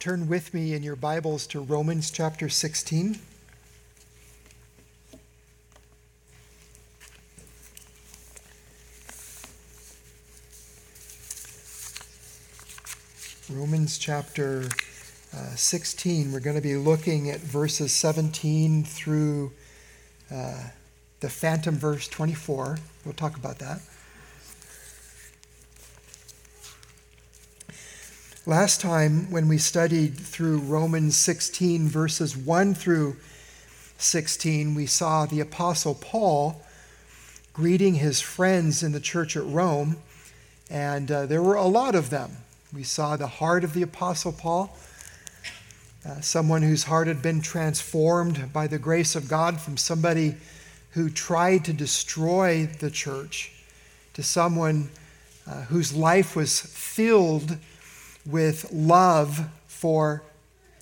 turn with me in your Bibles to Romans chapter 16. Romans chapter uh, 16. We're going to be looking at verses 17 through uh, the phantom verse 24. We'll talk about that. Last time, when we studied through Romans 16, verses 1 through 16, we saw the Apostle Paul greeting his friends in the church at Rome, and uh, there were a lot of them. We saw the heart of the Apostle Paul, uh, someone whose heart had been transformed by the grace of God from somebody who tried to destroy the church to someone uh, whose life was filled with love for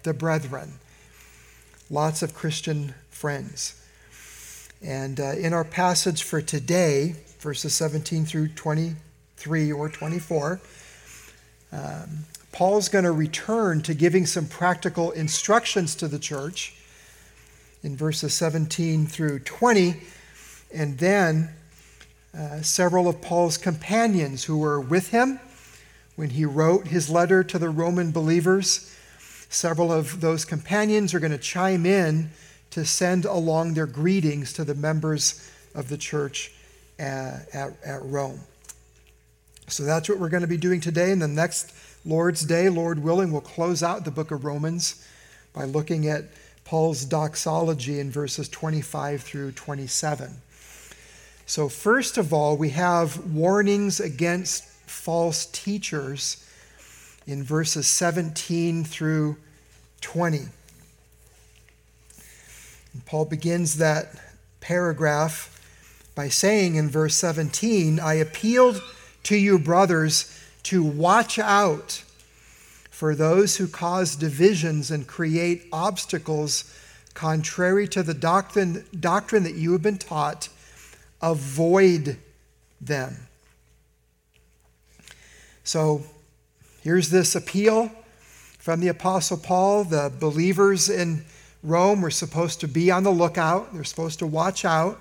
the brethren. Lots of Christian friends. And uh, in our passage for today, verses 17 through 23 or 24, um, Paul's going to return to giving some practical instructions to the church in verses 17 through 20. And then uh, several of Paul's companions who were with him when he wrote his letter to the Roman believers. Several of those companions are going to chime in to send along their greetings to the members of the church at, at, at Rome. So that's what we're going to be doing today. And the next Lord's Day, Lord willing, we'll close out the book of Romans by looking at Paul's doxology in verses 25 through 27. So, first of all, we have warnings against false teachers in verses 17 through 20. And Paul begins that paragraph by saying in verse 17, I appealed to you, brothers, to watch out for those who cause divisions and create obstacles contrary to the doctrine, doctrine that you have been taught. Avoid them. So here's this appeal from the Apostle Paul. The believers in Rome were supposed to be on the lookout, they're supposed to watch out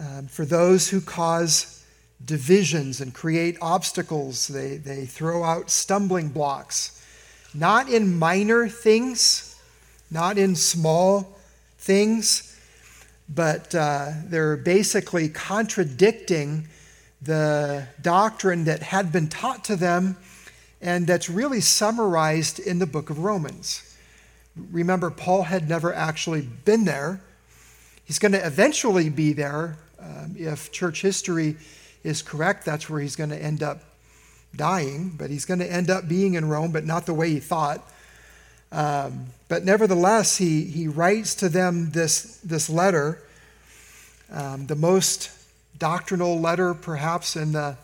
um, for those who cause divisions and create obstacles. They, they throw out stumbling blocks, not in minor things, not in small things, but uh, they're basically contradicting the doctrine that had been taught to them and that's really summarized in the book of Romans. Remember, Paul had never actually been there. He's going to eventually be there. Um, if church history is correct, that's where he's going to end up dying, but he's going to end up being in Rome, but not the way he thought. Um, but nevertheless, he, he writes to them this, this letter, um, the most doctrinal letter, perhaps, in the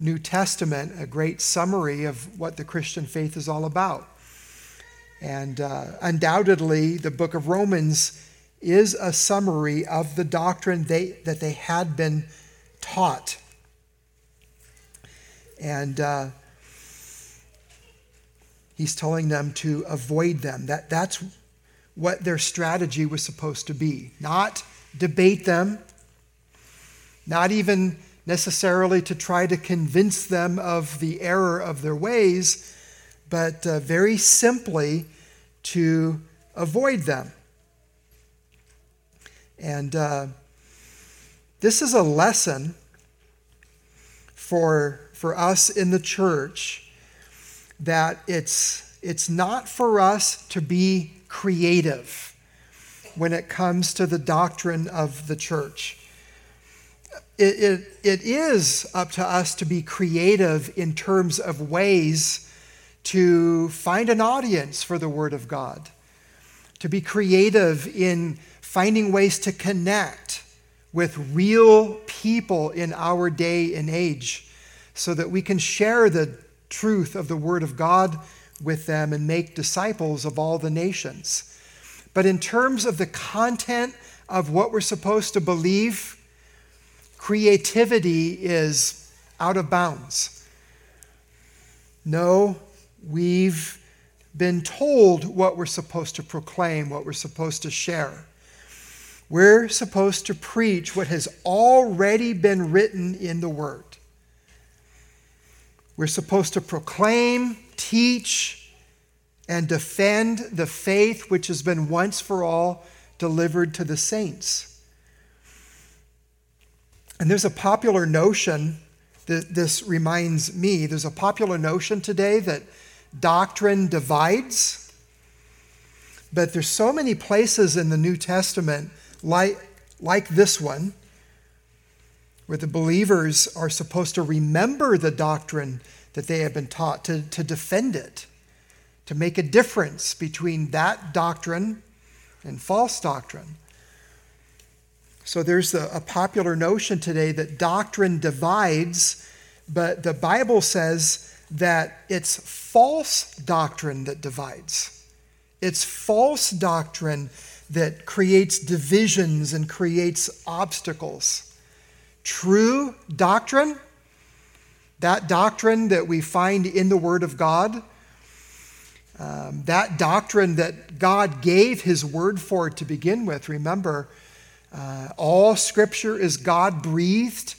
New Testament, a great summary of what the Christian faith is all about. And uh, undoubtedly, the book of Romans is a summary of the doctrine they, that they had been taught. And uh, he's telling them to avoid them. That, that's what their strategy was supposed to be. Not debate them, not even necessarily to try to convince them of the error of their ways, but uh, very simply to avoid them. And uh, this is a lesson for, for us in the church that it's, it's not for us to be creative when it comes to the doctrine of the church it, it, it is up to us to be creative in terms of ways to find an audience for the Word of God, to be creative in finding ways to connect with real people in our day and age so that we can share the truth of the Word of God with them and make disciples of all the nations. But in terms of the content of what we're supposed to believe, creativity is out of bounds. No, We've been told what we're supposed to proclaim, what we're supposed to share. We're supposed to preach what has already been written in the Word. We're supposed to proclaim, teach, and defend the faith which has been once for all delivered to the saints. And there's a popular notion that this reminds me, there's a popular notion today that doctrine divides. But there's so many places in the New Testament like, like this one where the believers are supposed to remember the doctrine that they have been taught, to, to defend it, to make a difference between that doctrine and false doctrine. So there's a, a popular notion today that doctrine divides, but the Bible says that it's false doctrine that divides. It's false doctrine that creates divisions and creates obstacles. True doctrine, that doctrine that we find in the Word of God, um, that doctrine that God gave His Word for to begin with. Remember, uh, all Scripture is God breathed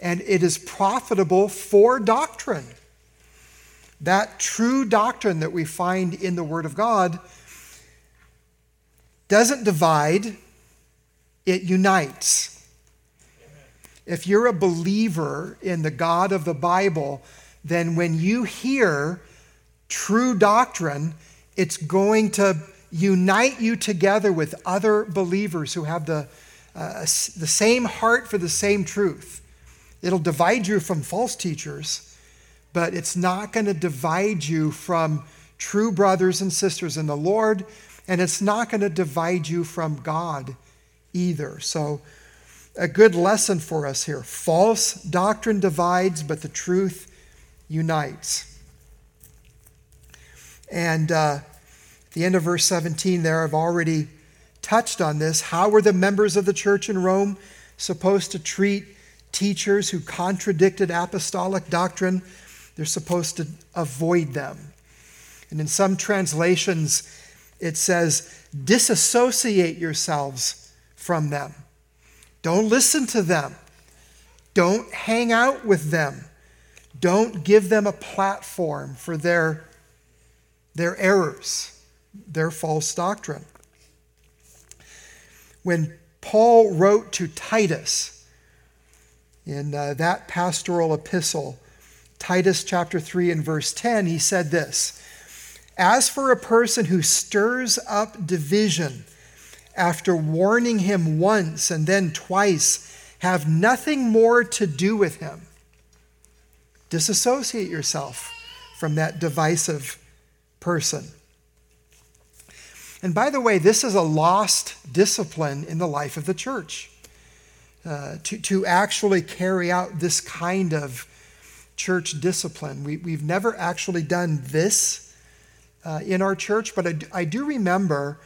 and it is profitable for doctrine. That true doctrine that we find in the Word of God doesn't divide, it unites. If you're a believer in the God of the Bible, then when you hear true doctrine, it's going to unite you together with other believers who have the, uh, the same heart for the same truth. It'll divide you from false teachers, but it's not going to divide you from true brothers and sisters in the Lord, and it's not going to divide you from God either. So, a good lesson for us here. False doctrine divides, but the truth unites. And uh, at the end of verse 17 there, I've already touched on this. How were the members of the church in Rome supposed to treat teachers who contradicted apostolic doctrine? They're supposed to avoid them. And in some translations, it says, disassociate yourselves from them. Don't listen to them. Don't hang out with them. Don't give them a platform for their, their errors, their false doctrine. When Paul wrote to Titus in uh, that pastoral epistle, Titus chapter 3 and verse 10, he said this As for a person who stirs up division, after warning him once and then twice, have nothing more to do with him. Disassociate yourself from that divisive person. And by the way, this is a lost discipline in the life of the church. Uh, to, to actually carry out this kind of church discipline. We, we've never actually done this uh, in our church, but I, I do remember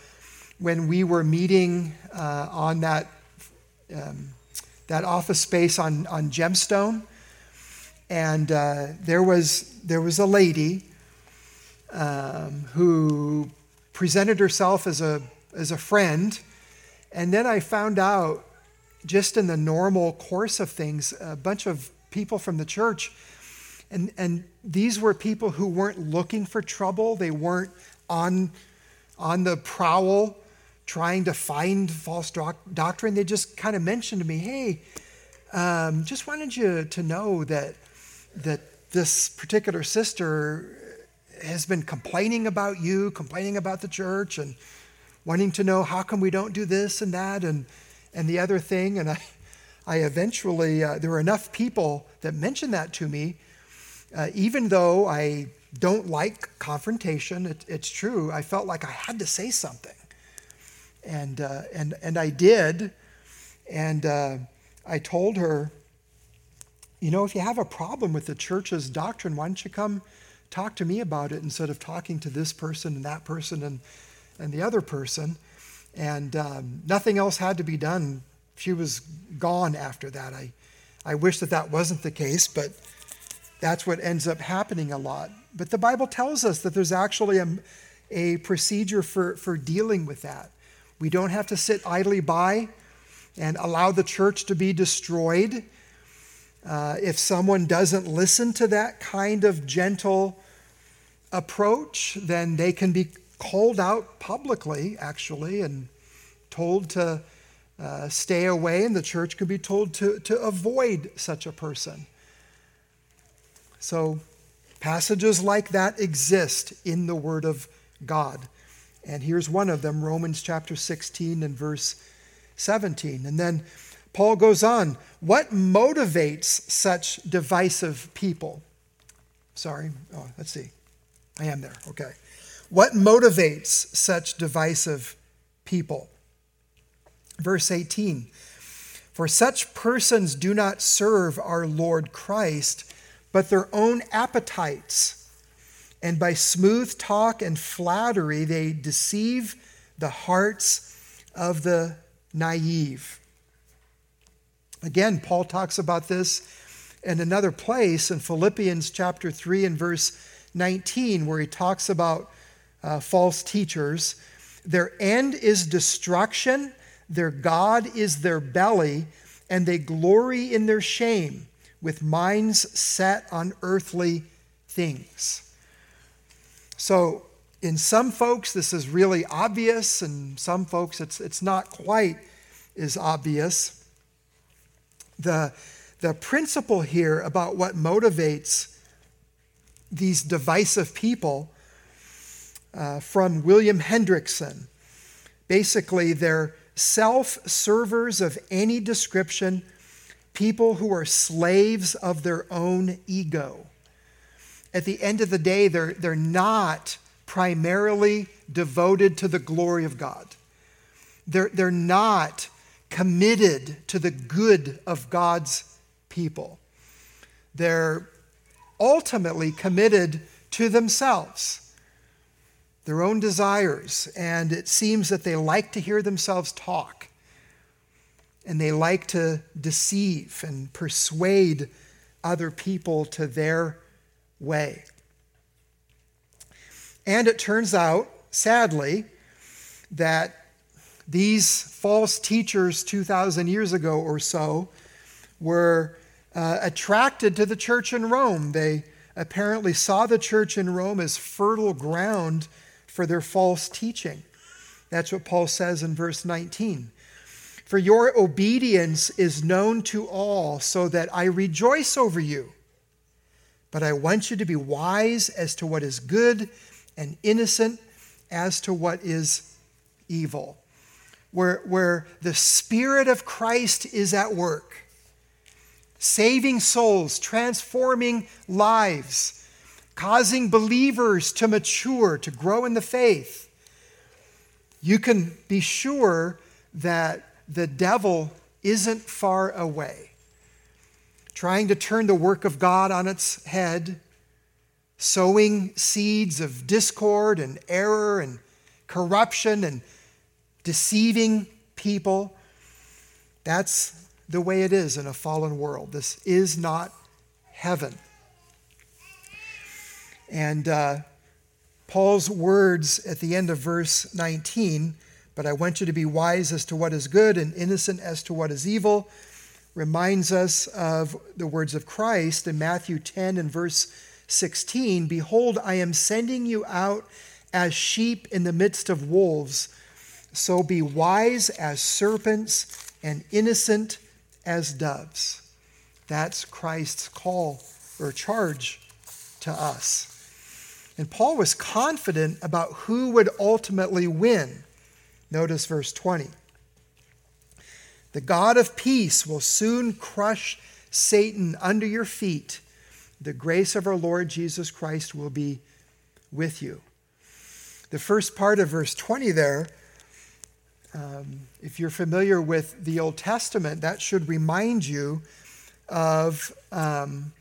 when we were meeting uh, on that, um, that office space on, on Gemstone. And uh, there, was, there was a lady um, who presented herself as a, as a friend. And then I found out, just in the normal course of things, a bunch of people from the church. And, and these were people who weren't looking for trouble, they weren't on, on the prowl trying to find false doc- doctrine. They just kind of mentioned to me, hey, um, just wanted you to know that, that this particular sister has been complaining about you, complaining about the church, and wanting to know how come we don't do this and that and, and the other thing. And I, I eventually, uh, there were enough people that mentioned that to me, uh, even though I don't like confrontation, it, it's true, I felt like I had to say something and uh, and and I did, and uh, I told her, you know, if you have a problem with the church's doctrine, why don't you come talk to me about it instead of talking to this person and that person and and the other person, and um, nothing else had to be done. She was gone after that. I I wish that that wasn't the case, but that's what ends up happening a lot. But the Bible tells us that there's actually a, a procedure for, for dealing with that. We don't have to sit idly by and allow the church to be destroyed. Uh, if someone doesn't listen to that kind of gentle approach, then they can be called out publicly, actually, and told to uh, stay away, and the church can be told to, to avoid such a person. So, passages like that exist in the Word of God. And here's one of them Romans chapter 16 and verse 17. And then Paul goes on What motivates such divisive people? Sorry, oh, let's see. I am there, okay. What motivates such divisive people? Verse 18 For such persons do not serve our Lord Christ, but their own appetites. And by smooth talk and flattery, they deceive the hearts of the naive. Again, Paul talks about this in another place in Philippians chapter 3 and verse 19, where he talks about uh, false teachers. Their end is destruction, their God is their belly, and they glory in their shame with minds set on earthly things. So, in some folks, this is really obvious, and some folks, it's, it's not quite as obvious. The, the principle here about what motivates these divisive people uh, from William Hendriksen. Basically, they're self servers of any description, people who are slaves of their own ego. At the end of the day, they're, they're not primarily devoted to the glory of God. They're, they're not committed to the good of God's people. They're ultimately committed to themselves, their own desires, and it seems that they like to hear themselves talk. And they like to deceive and persuade other people to their way. And it turns out, sadly, that these false teachers 2,000 years ago or so were uh, attracted to the church in Rome. They apparently saw the church in Rome as fertile ground for their false teaching. That's what Paul says in verse 19. For your obedience is known to all, so that I rejoice over you. But I want you to be wise as to what is good and innocent as to what is evil. Where, where the Spirit of Christ is at work, saving souls, transforming lives, causing believers to mature, to grow in the faith, you can be sure that the devil isn't far away, trying to turn the work of God on its head, sowing seeds of discord and error and corruption and deceiving people. That's the way it is in a fallen world. This is not heaven. And uh, Paul's words at the end of verse 19, but I want you to be wise as to what is good and innocent as to what is evil, reminds us of the words of Christ in Matthew 10 and verse 16 Behold, I am sending you out as sheep in the midst of wolves. So be wise as serpents and innocent as doves. That's Christ's call or charge to us. And Paul was confident about who would ultimately win. Notice verse 20. The God of peace will soon crush Satan under your feet. The grace of our Lord Jesus Christ will be with you. The first part of verse 20 there um, if you're familiar with the Old Testament, that should remind you of um,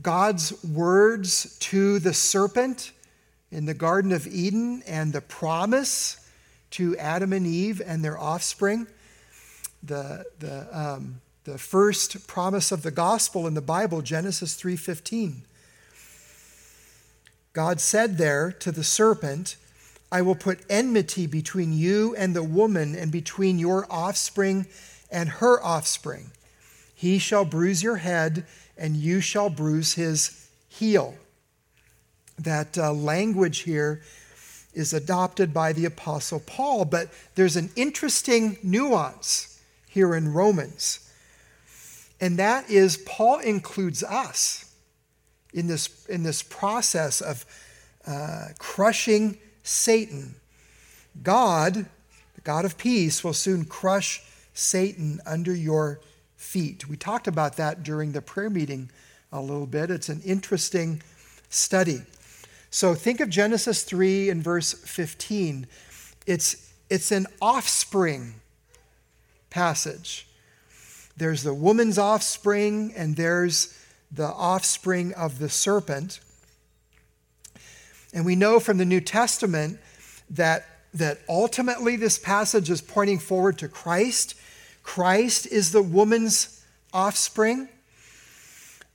God's words to the serpent in the Garden of Eden and the promise to Adam and Eve and their offspring. The, the, um, the first promise of the gospel in the Bible, Genesis 3:15. God said there to the serpent, I will put enmity between you and the woman, and between your offspring and her offspring. He shall bruise your head, and you shall bruise his heel. That uh, language here is adopted by the Apostle Paul, but there's an interesting nuance here in Romans. And that is, Paul includes us in this, in this process of uh, crushing Satan. God, the God of peace, will soon crush Satan under your feet. We talked about that during the prayer meeting a little bit. It's an interesting study. So think of Genesis 3 and verse 15. It's, it's an offspring passage. There's the woman's offspring, and there's the offspring of the serpent. And we know from the New Testament that, that ultimately this passage is pointing forward to Christ. Christ is the woman's offspring.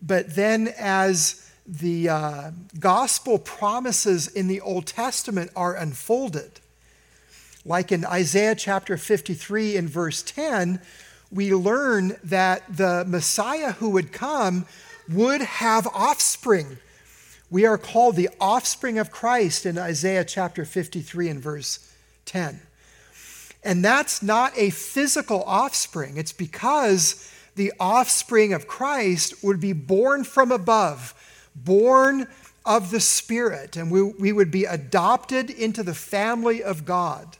But then, as the uh, gospel promises in the Old Testament are unfolded, like in Isaiah chapter 53 in verse 10, we learn that the Messiah who would come would have offspring we are called the offspring of Christ in Isaiah chapter 53 and verse 10. And that's not a physical offspring. It's because the offspring of Christ would be born from above, born of the Spirit, and we, we would be adopted into the family of God.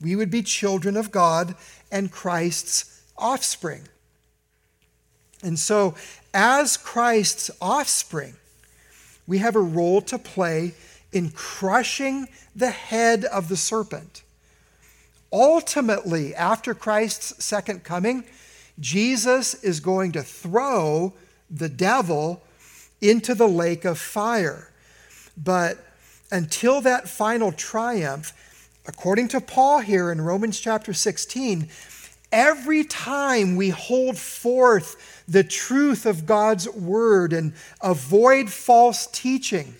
We would be children of God and Christ's offspring. And so, as Christ's offspring, we have a role to play in crushing the head of the serpent. Ultimately, after Christ's second coming, Jesus is going to throw the devil into the lake of fire. But until that final triumph, according to Paul here in Romans chapter 16, every time we hold forth the truth of God's word and avoid false teaching,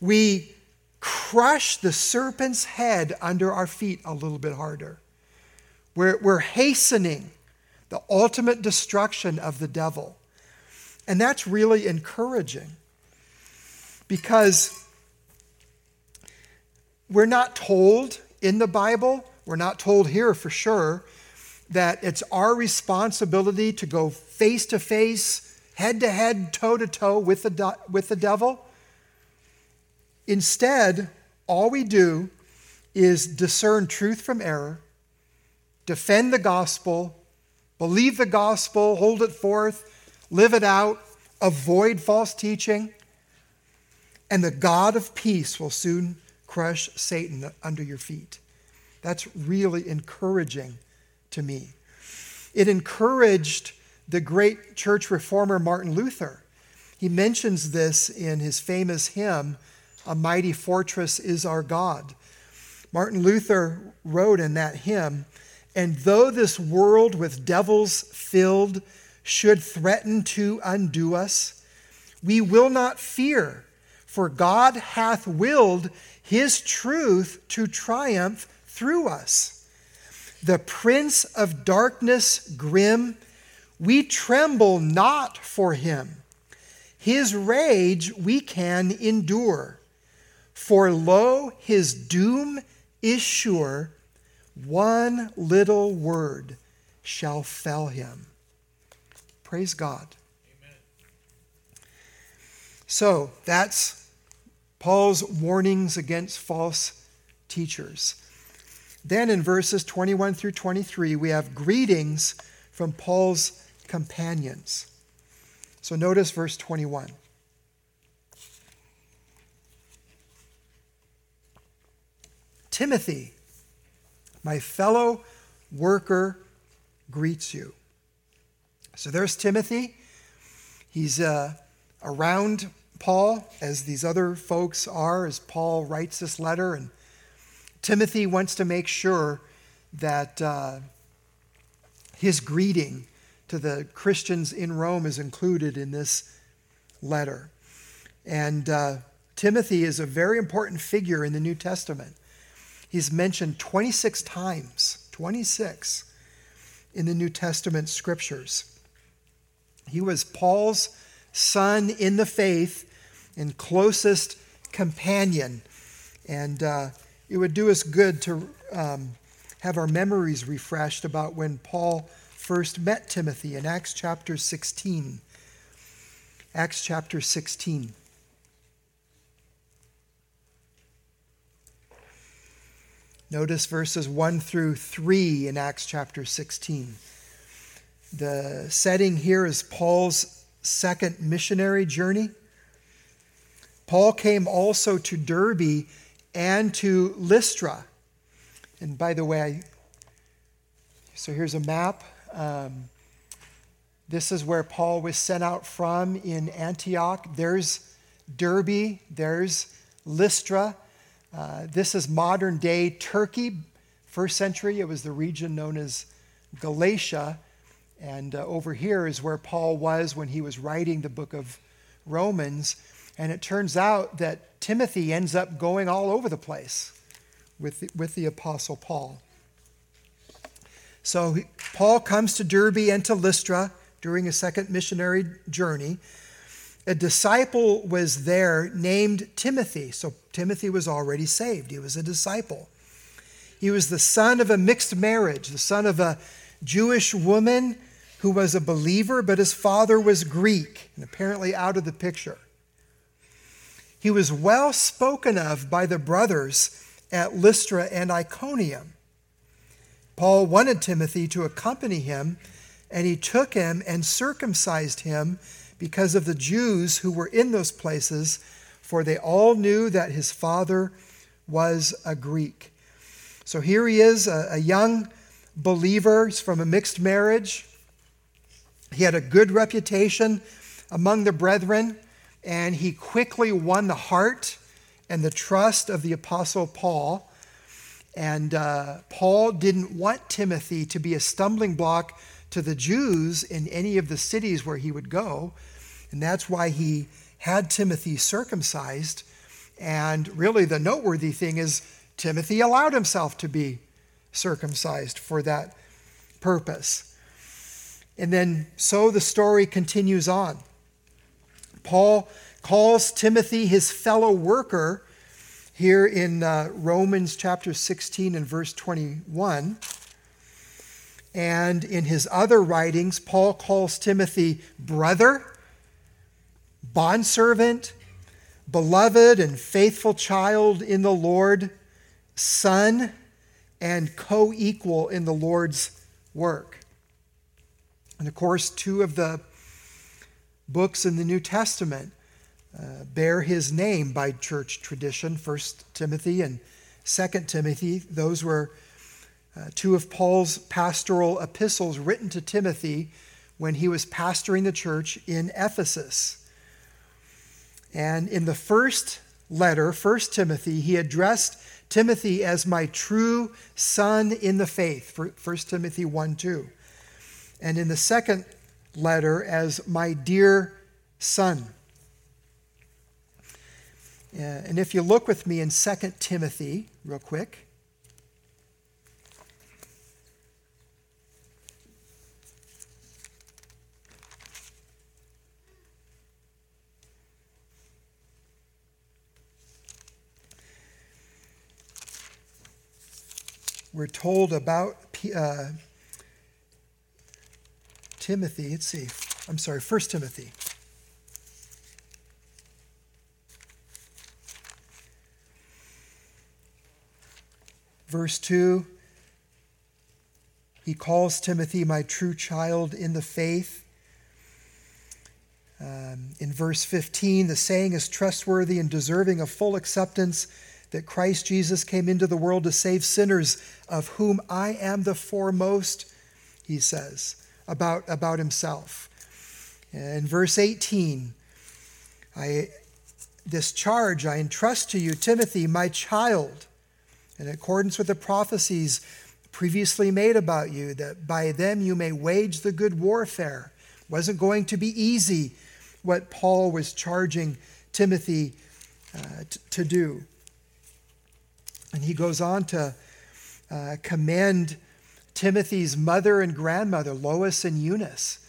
we crush the serpent's head under our feet a little bit harder. We're, we're hastening the ultimate destruction of the devil. And that's really encouraging because we're not told in the Bible, we're not told here for sure, that it's our responsibility to go face to face, head to head, toe to toe with the, with the devil. Instead, all we do is discern truth from error, defend the gospel, believe the gospel, hold it forth, live it out, avoid false teaching, and the God of peace will soon crush Satan under your feet. That's really encouraging to me. It encouraged the great church reformer Martin Luther. He mentions this in his famous hymn, A Mighty Fortress is Our God. Martin Luther wrote in that hymn, And though this world with devils filled should threaten to undo us, we will not fear, for God hath willed his truth to triumph through us the prince of darkness grim, we tremble not for him. His rage we can endure. For lo, his doom is sure. One little word shall fell him. Praise God. Amen. So that's Paul's warnings against false teachers. Then in verses 21 through 23, we have greetings from Paul's companions. So notice verse 21. Timothy, my fellow worker, greets you. So there's Timothy. He's uh, around Paul, as these other folks are, as Paul writes this letter and Timothy wants to make sure that uh, his greeting to the Christians in Rome is included in this letter. And uh, Timothy is a very important figure in the New Testament. He's mentioned 26 times, 26 in the New Testament scriptures. He was Paul's son in the faith and closest companion. And uh, it would do us good to um, have our memories refreshed about when Paul first met Timothy in Acts chapter 16. Acts chapter 16. Notice verses 1 through 3 in Acts chapter 16. The setting here is Paul's second missionary journey. Paul came also to Derbe and to Lystra. And by the way, so here's a map. Um, this is where Paul was sent out from in Antioch. There's Derbe, there's Lystra. Uh, this is modern day Turkey. First century, it was the region known as Galatia. And uh, over here is where Paul was when he was writing the book of Romans. And it turns out that Timothy ends up going all over the place with the, with the Apostle Paul. So Paul comes to Derbe and to Lystra during a second missionary journey. A disciple was there named Timothy. So Timothy was already saved, he was a disciple. He was the son of a mixed marriage, the son of a Jewish woman who was a believer, but his father was Greek and apparently out of the picture. He was well spoken of by the brothers at Lystra and Iconium. Paul wanted Timothy to accompany him, and he took him and circumcised him because of the Jews who were in those places, for they all knew that his father was a Greek. So here he is, a, a young believer He's from a mixed marriage. He had a good reputation among the brethren, and he quickly won the heart and the trust of the Apostle Paul. And uh, Paul didn't want Timothy to be a stumbling block to the Jews in any of the cities where he would go. And that's why he had Timothy circumcised. And really, the noteworthy thing is Timothy allowed himself to be circumcised for that purpose. And then, so the story continues on. Paul calls Timothy his fellow worker here in uh, Romans chapter 16 and verse 21. And in his other writings, Paul calls Timothy brother, bondservant, beloved and faithful child in the Lord, son, and co equal in the Lord's work. And of course, two of the books in the New Testament uh, bear his name by church tradition, 1 Timothy and 2 Timothy. Those were uh, two of Paul's pastoral epistles written to Timothy when he was pastoring the church in Ephesus. And in the first letter, 1 Timothy, he addressed Timothy as my true son in the faith, 1 Timothy 1 2. And in the second letter, as my dear son. Uh, and if you look with me in 2 Timothy, real quick. We're told about uh, Timothy. Let's see. I'm sorry, 1 Timothy. Verse 2 He calls Timothy my true child in the faith. Um, in verse 15, the saying is trustworthy and deserving of full acceptance that Christ Jesus came into the world to save sinners, of whom I am the foremost, he says about, about himself. In verse 18, I, this charge I entrust to you, Timothy, my child, in accordance with the prophecies previously made about you, that by them you may wage the good warfare. It wasn't going to be easy what Paul was charging Timothy uh, t- to do. And he goes on to uh, commend Timothy's mother and grandmother, Lois and Eunice.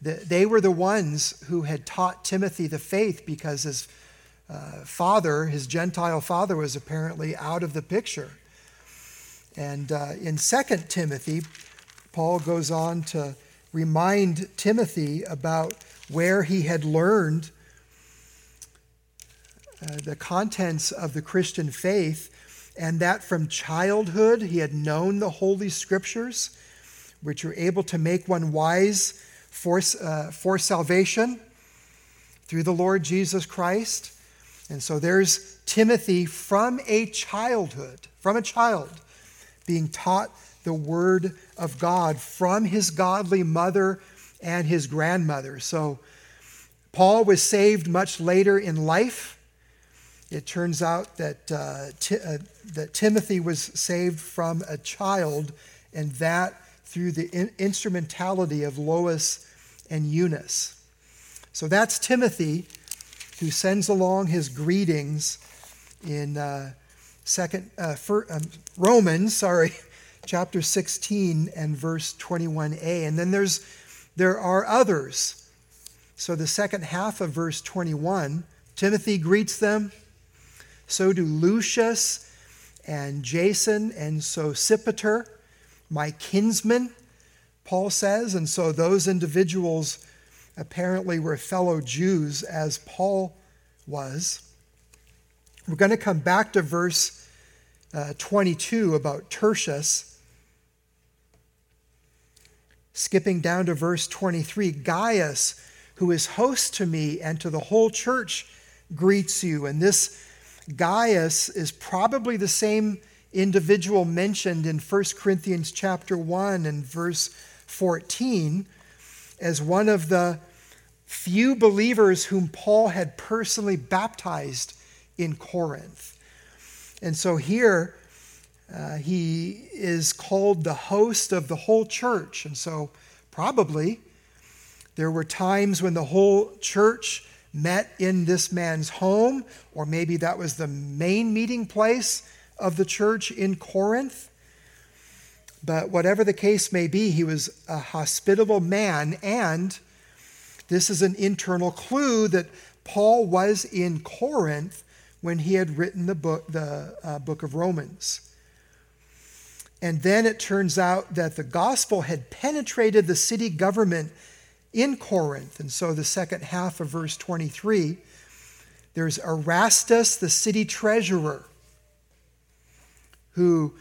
They were the ones who had taught Timothy the faith because his uh, father, his Gentile father, was apparently out of the picture. And uh, in 2 Timothy, Paul goes on to remind Timothy about where he had learned uh, the contents of the Christian faith, and that from childhood he had known the Holy Scriptures, which are able to make one wise for, uh, for salvation through the Lord Jesus Christ. And so there's Timothy from a childhood, from a child, being taught the Word of God from his godly mother and his grandmother. So Paul was saved much later in life. It turns out that, uh, T- uh, that Timothy was saved from a child, and that through the in- instrumentality of Lois and Eunice. So that's Timothy who sends along his greetings in uh, second uh, for, um, Romans, sorry, chapter 16 and verse 21a. And then there's there are others. So the second half of verse 21, Timothy greets them. So do Lucius and Jason and Sosipater, my kinsmen, Paul says. And so those individuals apparently were fellow Jews as Paul was. We're going to come back to verse uh, 22 about Tertius. Skipping down to verse 23, Gaius, who is host to me and to the whole church, greets you. And this Gaius is probably the same individual mentioned in 1 Corinthians chapter 1 and verse 14 as one of the few believers whom Paul had personally baptized in Corinth. And so here uh, he is called the host of the whole church. And so probably there were times when the whole church met in this man's home, or maybe that was the main meeting place of the church in Corinth. But whatever the case may be, he was a hospitable man, and this is an internal clue that Paul was in Corinth when he had written the book, the uh, book of Romans. And then it turns out that the gospel had penetrated the city government in Corinth. And so the second half of verse 23, there's Erastus, the city treasurer, who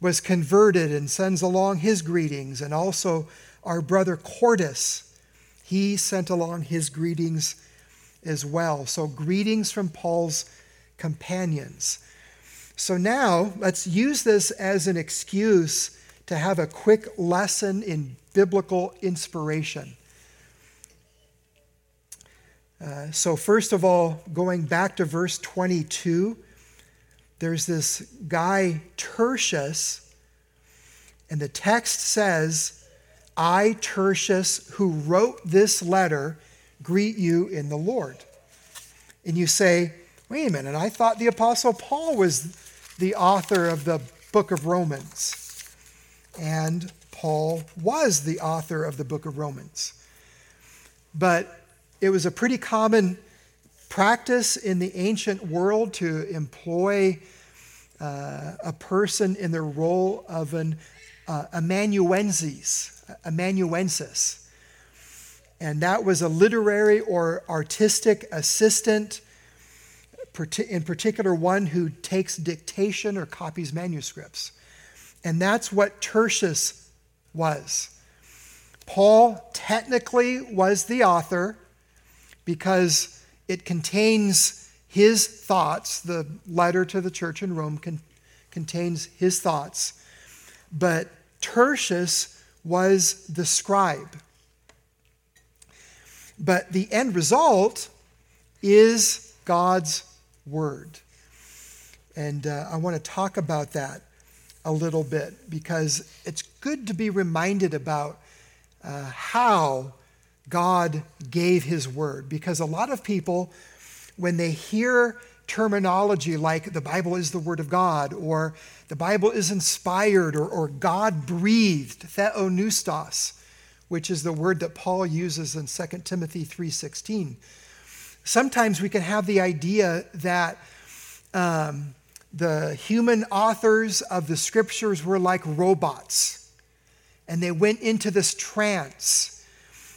was converted and sends along his greetings, and also our brother Quartus. He sent along his greetings as well. So, greetings from Paul's companions. So, now let's use this as an excuse to have a quick lesson in biblical inspiration. Uh, so, first of all, going back to verse 22, there's this guy, Tertius, and the text says, I, Tertius, who wrote this letter, greet you in the Lord. And you say, wait a minute, I thought the Apostle Paul was the author of the book of Romans. And Paul was the author of the book of Romans. But it was a pretty common practice in the ancient world to employ uh, a person in the role of an uh, amanuensis, amanuensis. And that was a literary or artistic assistant, in particular, one who takes dictation or copies manuscripts. And that's what Tertius was. Paul technically was the author because it contains his thoughts. The letter to the church in Rome con- contains his thoughts. But Tertius was the scribe. But the end result is God's word. And uh, I want to talk about that a little bit because it's good to be reminded about uh, how God gave his word. Because a lot of people, when they hear terminology like the Bible is the word of God or the Bible is inspired or, or God breathed, theopneustos, which is the word that Paul uses in 2 Timothy 3.16. Sometimes we can have the idea that um, the human authors of the scriptures were like robots and they went into this trance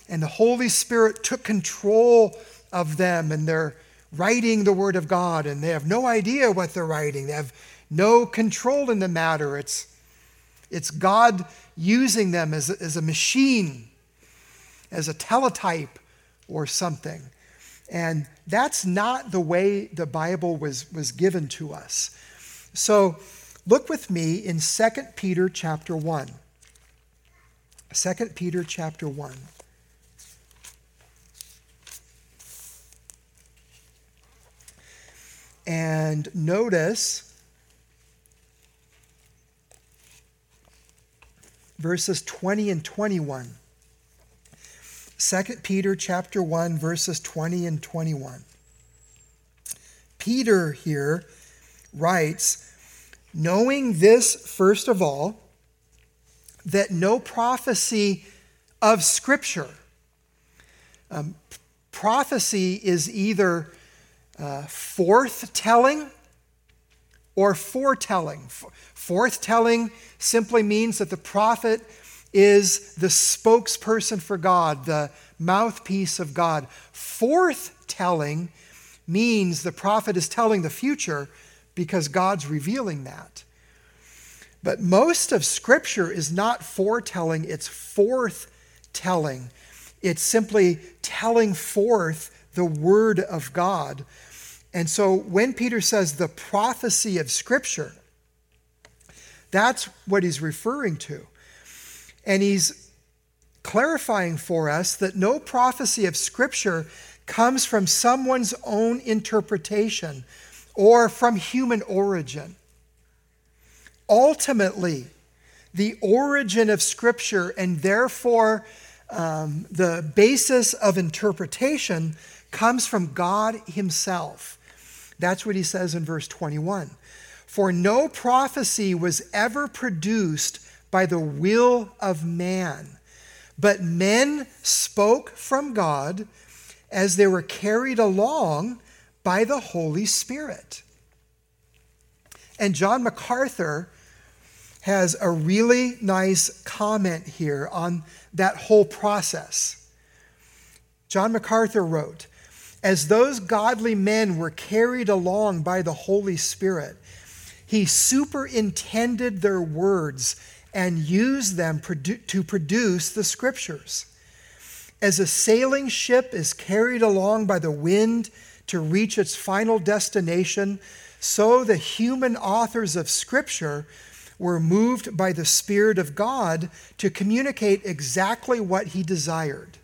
and the Holy Spirit took control of them and they're writing the Word of God and they have no idea what they're writing. They have no control in the matter. It's, it's God using them as as a machine, as a teletype or something. And that's not the way the Bible was, was given to us. So look with me in 2 Peter chapter 1. 2 Peter chapter 1. And notice verses 20 and 21. 2 Peter chapter 1 verses 20 and 21. Peter here writes, knowing this first of all, that no prophecy of Scripture, um, prophecy is either uh, forthtelling or foretelling. Forthtelling simply means that the prophet is the spokesperson for God, the mouthpiece of God. Forthtelling means the prophet is telling the future because God's revealing that. But most of Scripture is not foretelling, it's forthtelling. It's simply telling forth the Word of God. And so when Peter says the prophecy of Scripture, that's what he's referring to. And he's clarifying for us that no prophecy of Scripture comes from someone's own interpretation or from human origin. Ultimately, the origin of Scripture and therefore um, the basis of interpretation comes from God Himself. That's what He says in verse 21. For no prophecy was ever produced by the will of man, but men spoke from God as they were carried along by the Holy Spirit. And John MacArthur has a really nice comment here on that whole process. John MacArthur wrote, As those godly men were carried along by the Holy Spirit, he superintended their words and used them to produce the scriptures. As a sailing ship is carried along by the wind to reach its final destination, so the human authors of Scripture were moved by the Spirit of God to communicate exactly what He desired.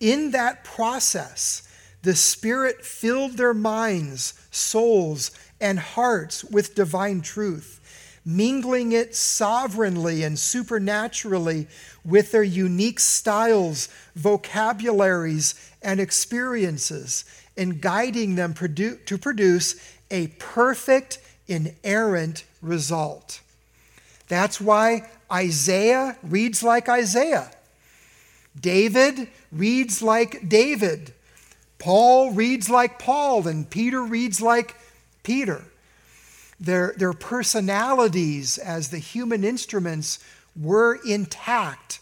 In that process, the Spirit filled their minds, souls, and hearts with divine truth mingling it sovereignly and supernaturally with their unique styles, vocabularies, and experiences, and guiding them produ- to produce a perfect, inerrant result. That's why Isaiah reads like Isaiah. David reads like David. Paul reads like Paul, and Peter reads like Peter their, their personalities as the human instruments were intact.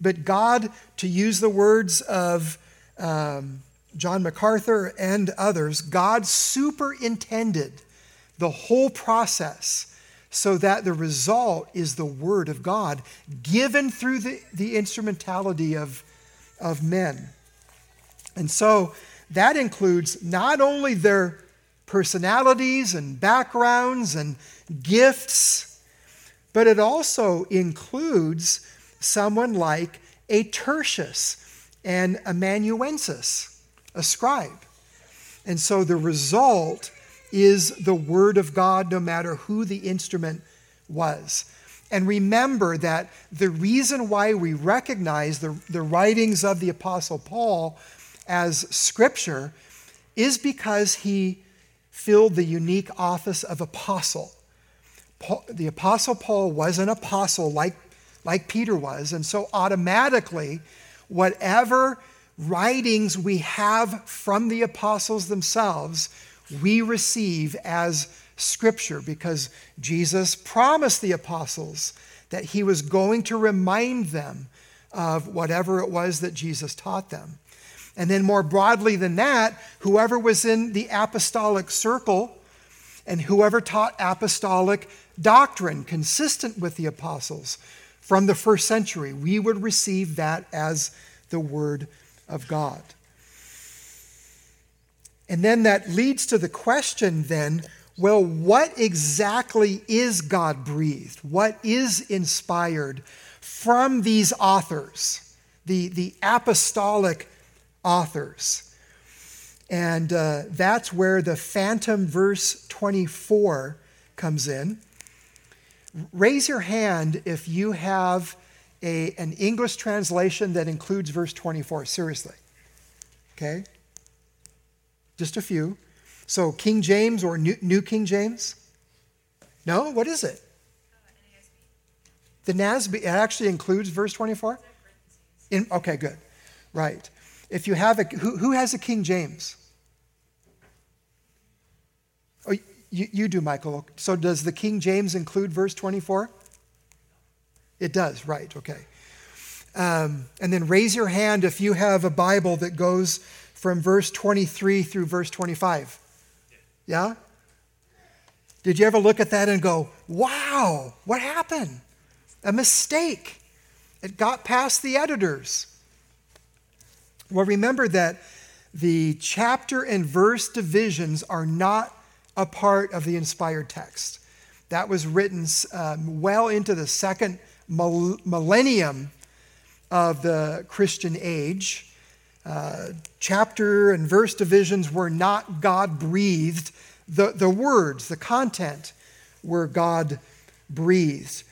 But God, to use the words of um, John MacArthur and others, God superintended the whole process so that the result is the Word of God given through the, the instrumentality of, of men. And so that includes not only their personalities and backgrounds and gifts, but it also includes someone like a Tertius and amanuensis, a scribe. And so the result is the Word of God, no matter who the instrument was. And remember that the reason why we recognize the, the writings of the Apostle Paul as scripture is because he filled the unique office of apostle. Paul, the Apostle Paul was an apostle like, like Peter was, and so automatically, whatever writings we have from the apostles themselves, we receive as Scripture because Jesus promised the apostles that he was going to remind them of whatever it was that Jesus taught them. And then, more broadly than that, whoever was in the apostolic circle and whoever taught apostolic doctrine consistent with the apostles from the first century, we would receive that as the Word of God. And then that leads to the question then well, what exactly is God breathed? What is inspired from these authors, the, the apostolic authors? And uh, that's where the phantom verse 24 comes in. Raise your hand if you have a, an English translation that includes verse 24. Seriously. Okay? Just a few. So, King James or New, New King James? No? What is it? The NASB, it actually includes verse 24? In, okay, good. Right. If you have a, who, who has a King James? Oh, you, you do, Michael. So does the King James include verse 24? It does, right, okay. Um, and then raise your hand if you have a Bible that goes from verse 23 through verse 25. Yeah? Did you ever look at that and go, wow, what happened? A mistake. It got past the editors. Well, remember that the chapter and verse divisions are not a part of the inspired text. That was written um, well into the second millennium of the Christian age. Uh, chapter and verse divisions were not God breathed. The, the words, the content were God breathed.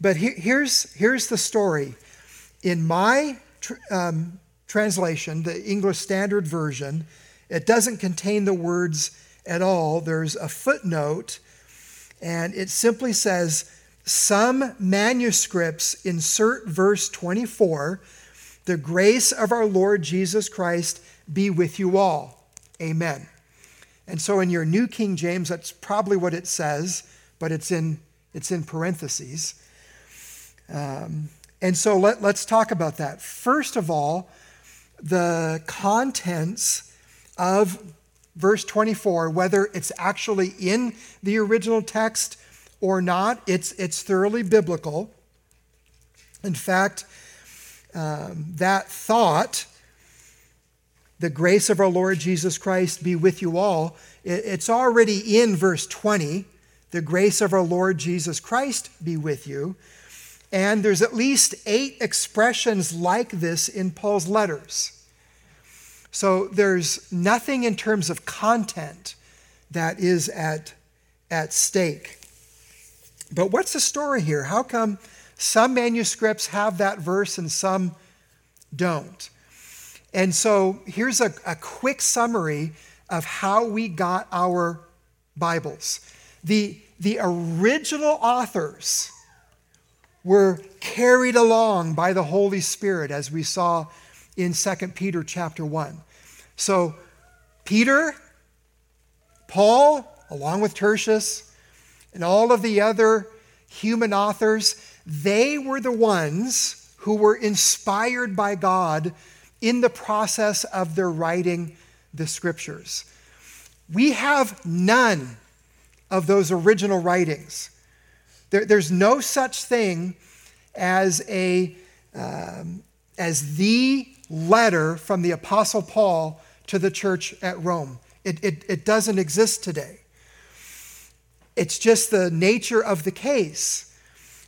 But he, here's, here's the story. In my um, translation, the English Standard Version, it doesn't contain the words at all. There's a footnote, and it simply says, Some manuscripts insert verse 24 the grace of our Lord Jesus Christ be with you all. Amen. And so in your New King James, that's probably what it says, but it's in, it's in parentheses. Um, and so let, let's talk about that. First of all, the contents of verse 24, whether it's actually in the original text or not, it's, it's thoroughly biblical. In fact, um, that thought, the grace of our Lord Jesus Christ be with you all, it, it's already in verse 20. The grace of our Lord Jesus Christ be with you. And there's at least eight expressions like this in Paul's letters. So there's nothing in terms of content that is at, at stake. But what's the story here? How come some manuscripts have that verse and some don't. And so here's a, a quick summary of how we got our Bibles. The, the original authors were carried along by the Holy Spirit, as we saw in 2 Peter chapter 1. So Peter, Paul, along with Tertius, and all of the other human authors, they were the ones who were inspired by God in the process of their writing the scriptures. We have none of those original writings. There, there's no such thing as a um, as the letter from the apostle paul to the church at rome it, it, it doesn't exist today it's just the nature of the case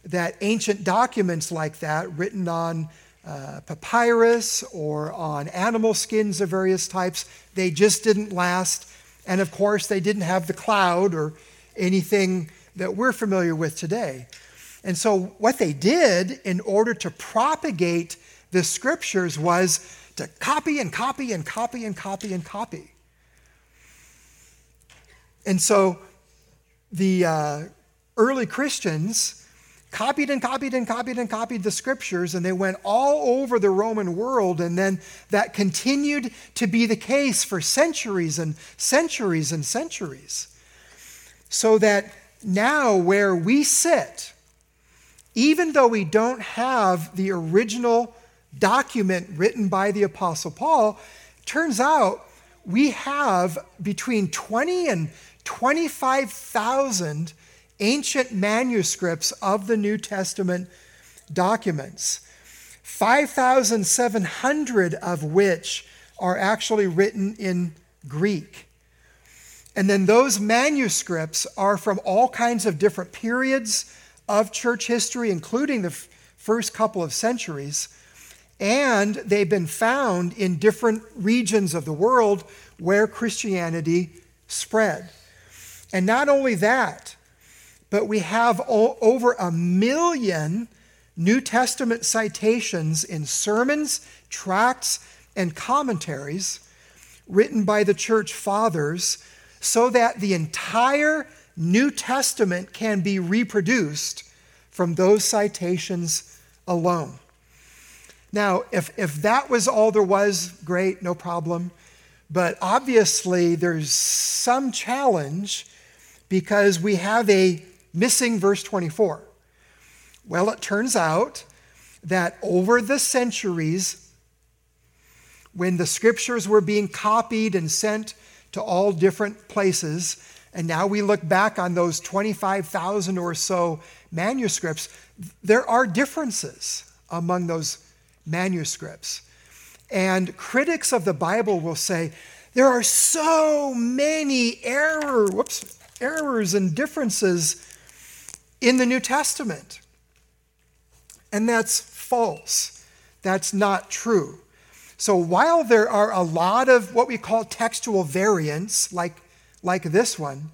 that ancient documents like that, written on uh, papyrus or on animal skins of various types, they just didn't last. And of course, they didn't have the cloud or anything that we're familiar with today. And so, what they did in order to propagate the scriptures was to copy and copy and copy and copy and copy. And so, the uh, early Christians copied and copied and copied and copied the scriptures, and they went all over the Roman world. And then that continued to be the case for centuries and centuries and centuries. So that now, where we sit, even though we don't have the original document written by the Apostle Paul, turns out we have between 20 and 25,000 ancient manuscripts of the New Testament documents, 5,700 of which are actually written in Greek. And then those manuscripts are from all kinds of different periods of church history, including the f- first couple of centuries. And they've been found in different regions of the world where Christianity spread. And not only that, but we have o- over a million New Testament citations in sermons, tracts, and commentaries written by the church fathers so that the entire New Testament can be reproduced from those citations alone. Now, if, if that was all there was, great, no problem. But obviously, there's some challenge because we have a missing verse 24. Well, it turns out that over the centuries, when the scriptures were being copied and sent to all different places, and now we look back on those 25,000 or so manuscripts, there are differences among those manuscripts. And critics of the Bible will say, there are so many error, whoops, errors and differences in the New Testament. And that's false. That's not true. So while there are a lot of what we call textual variants, like, like this one,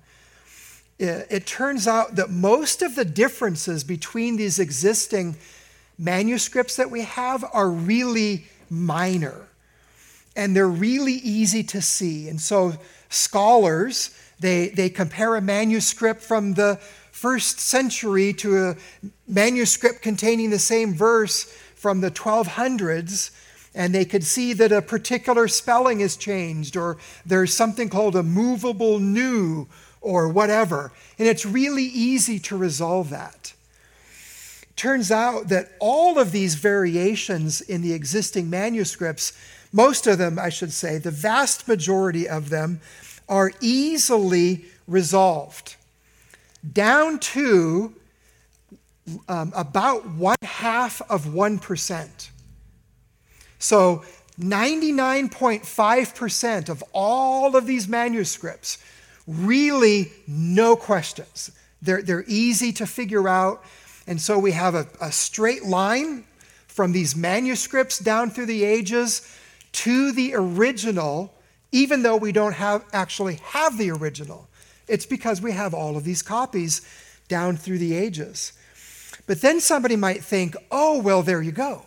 it, it turns out that most of the differences between these existing manuscripts that we have are really minor and they're really easy to see. And so scholars, they, they compare a manuscript from the first century to a manuscript containing the same verse from the 1200s, and they could see that a particular spelling is changed, or there's something called a movable nu, or whatever. And it's really easy to resolve that. Turns out that all of these variations in the existing manuscripts, most of them, I should say, the vast majority of them, are easily resolved down to um, about one half of 1%. So 99.5% of all of these manuscripts, really no questions. They're, they're easy to figure out. And so we have a, a straight line from these manuscripts down through the ages to the original, even though we don't have, actually have the original. It's because we have all of these copies down through the ages. But then somebody might think, oh, well, there you go.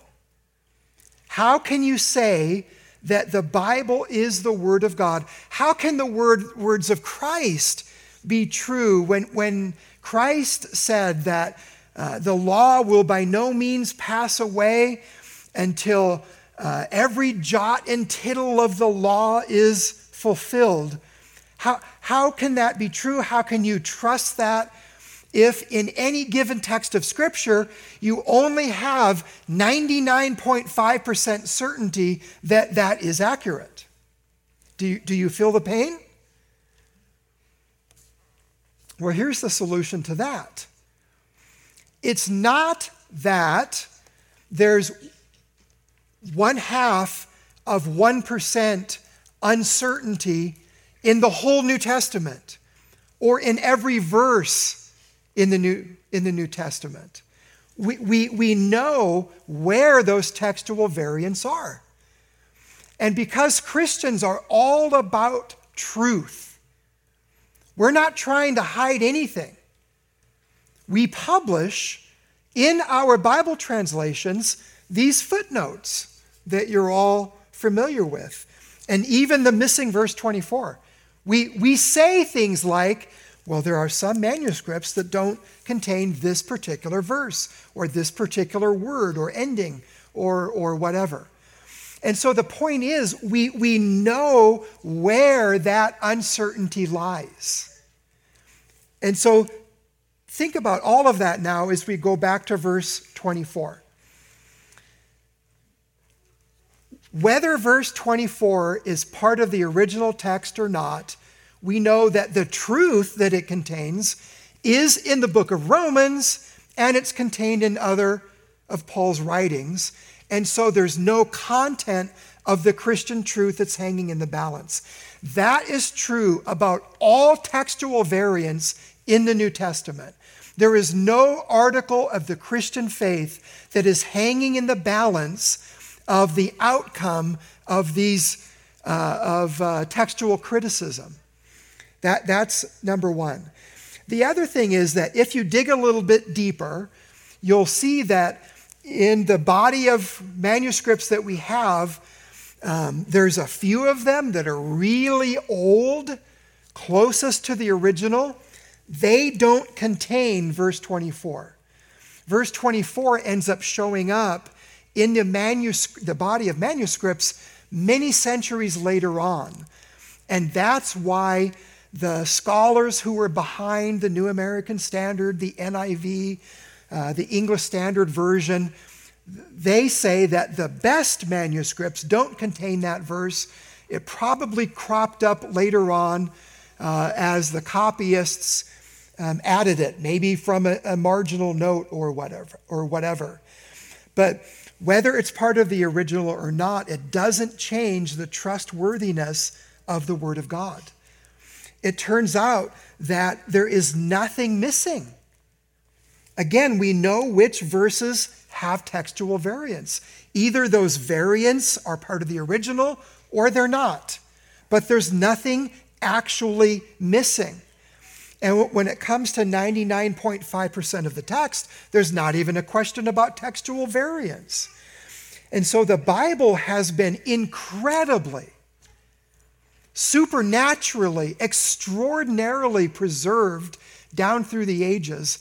How can you say that the Bible is the Word of God? How can the word, words of Christ be true when, when Christ said that uh, the law will by no means pass away until uh, every jot and tittle of the law is fulfilled? How, how can that be true? How can you trust that if in any given text of Scripture you only have 99.5% certainty that that is accurate? Do you, do you feel the pain? Well, here's the solution to that it's not that there's one half of 1% uncertainty in the whole New Testament or in every verse in the New, in the New Testament. We, we, we know where those textual variants are. And because Christians are all about truth, we're not trying to hide anything. we publish in our Bible translations these footnotes that you're all familiar with. And even the missing verse 24. We, we say things like, well, there are some manuscripts that don't contain this particular verse or this particular word or ending or, or whatever. And so the point is, we, we know where that uncertainty lies. And so think about all of that now as we go back to verse 24. Whether verse 24 is part of the original text or not, we know that the truth that it contains is in the book of Romans and it's contained in other of Paul's writings. And so there's no content of the Christian truth that's hanging in the balance. That is true about all textual variants in the New Testament. There is no article of the Christian faith that is hanging in the balance of the outcome of these uh, of uh, textual criticism. That, that's number one. The other thing is that if you dig a little bit deeper, you'll see that in the body of manuscripts that we have, um, there's a few of them that are really old, closest to the original, they don't contain verse 24. Verse 24 ends up showing up in the, manuscript, the body of manuscripts many centuries later on. And that's why the scholars who were behind the New American Standard, the NIV, uh, the English Standard Version, they say that the best manuscripts don't contain that verse. It probably cropped up later on uh, as the copyists um, added it, maybe from a, a marginal note or whatever, or whatever. But whether it's part of the original or not, it doesn't change the trustworthiness of the Word of God. It turns out that there is nothing missing. Again, we know which verses have textual variants. Either those variants are part of the original or they're not. But there's nothing actually missing. And when it comes to 99.5% of the text, there's not even a question about textual variance. And so the Bible has been incredibly, supernaturally, extraordinarily preserved down through the ages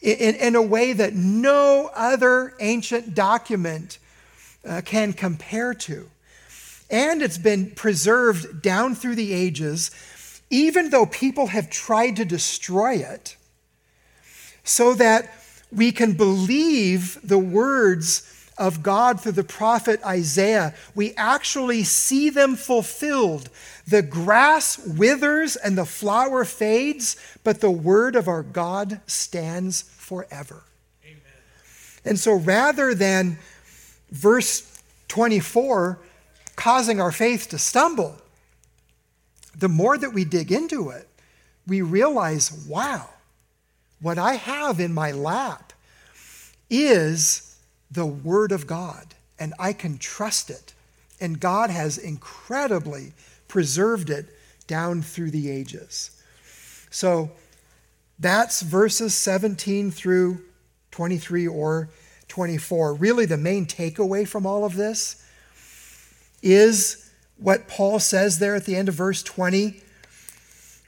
in, in a way that no other ancient document uh, can compare to. And it's been preserved down through the ages even though people have tried to destroy it, so that we can believe the words of God through the prophet Isaiah, we actually see them fulfilled. The grass withers and the flower fades, but the word of our God stands forever. Amen. And so rather than verse 24 causing our faith to stumble, the more that we dig into it, we realize wow, what I have in my lap is the Word of God, and I can trust it. And God has incredibly preserved it down through the ages. So that's verses 17 through 23 or 24. Really, the main takeaway from all of this is what Paul says there at the end of verse 20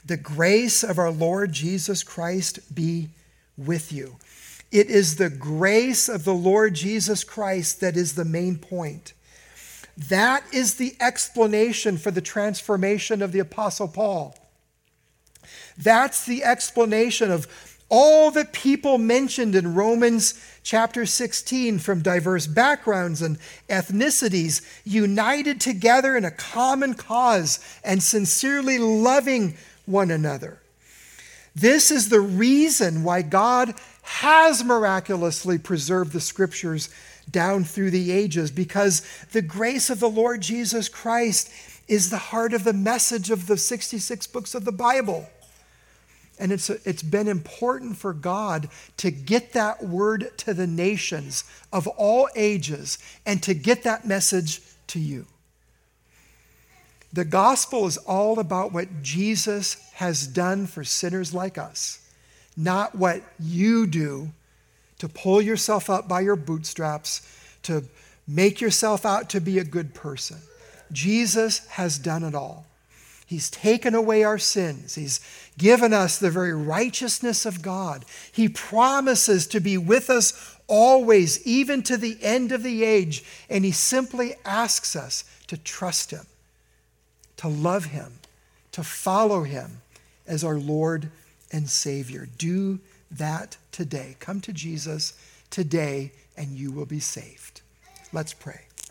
the grace of our Lord Jesus Christ be with you. It is the grace of the Lord Jesus Christ that is the main point. That is the explanation for the transformation of the Apostle Paul. That's the explanation of all the people mentioned in Romans chapter 16 from diverse backgrounds and ethnicities, united together in a common cause and sincerely loving one another. This is the reason why God has miraculously preserved the scriptures down through the ages, because the grace of the Lord Jesus Christ is the heart of the message of the 66 books of the Bible. And it's, it's been important for God to get that word to the nations of all ages and to get that message to you. The gospel is all about what Jesus has done for sinners like us. not what you do to pull yourself up by your bootstraps, to make yourself out to be a good person. Jesus has done it all. He's taken away our sins. He's given us the very righteousness of God. He promises to be with us always, even to the end of the age. And He simply asks us to trust Him, to love Him, to follow Him as our Lord and Savior. Do that today. Come to Jesus today, and you will be saved. Let's pray.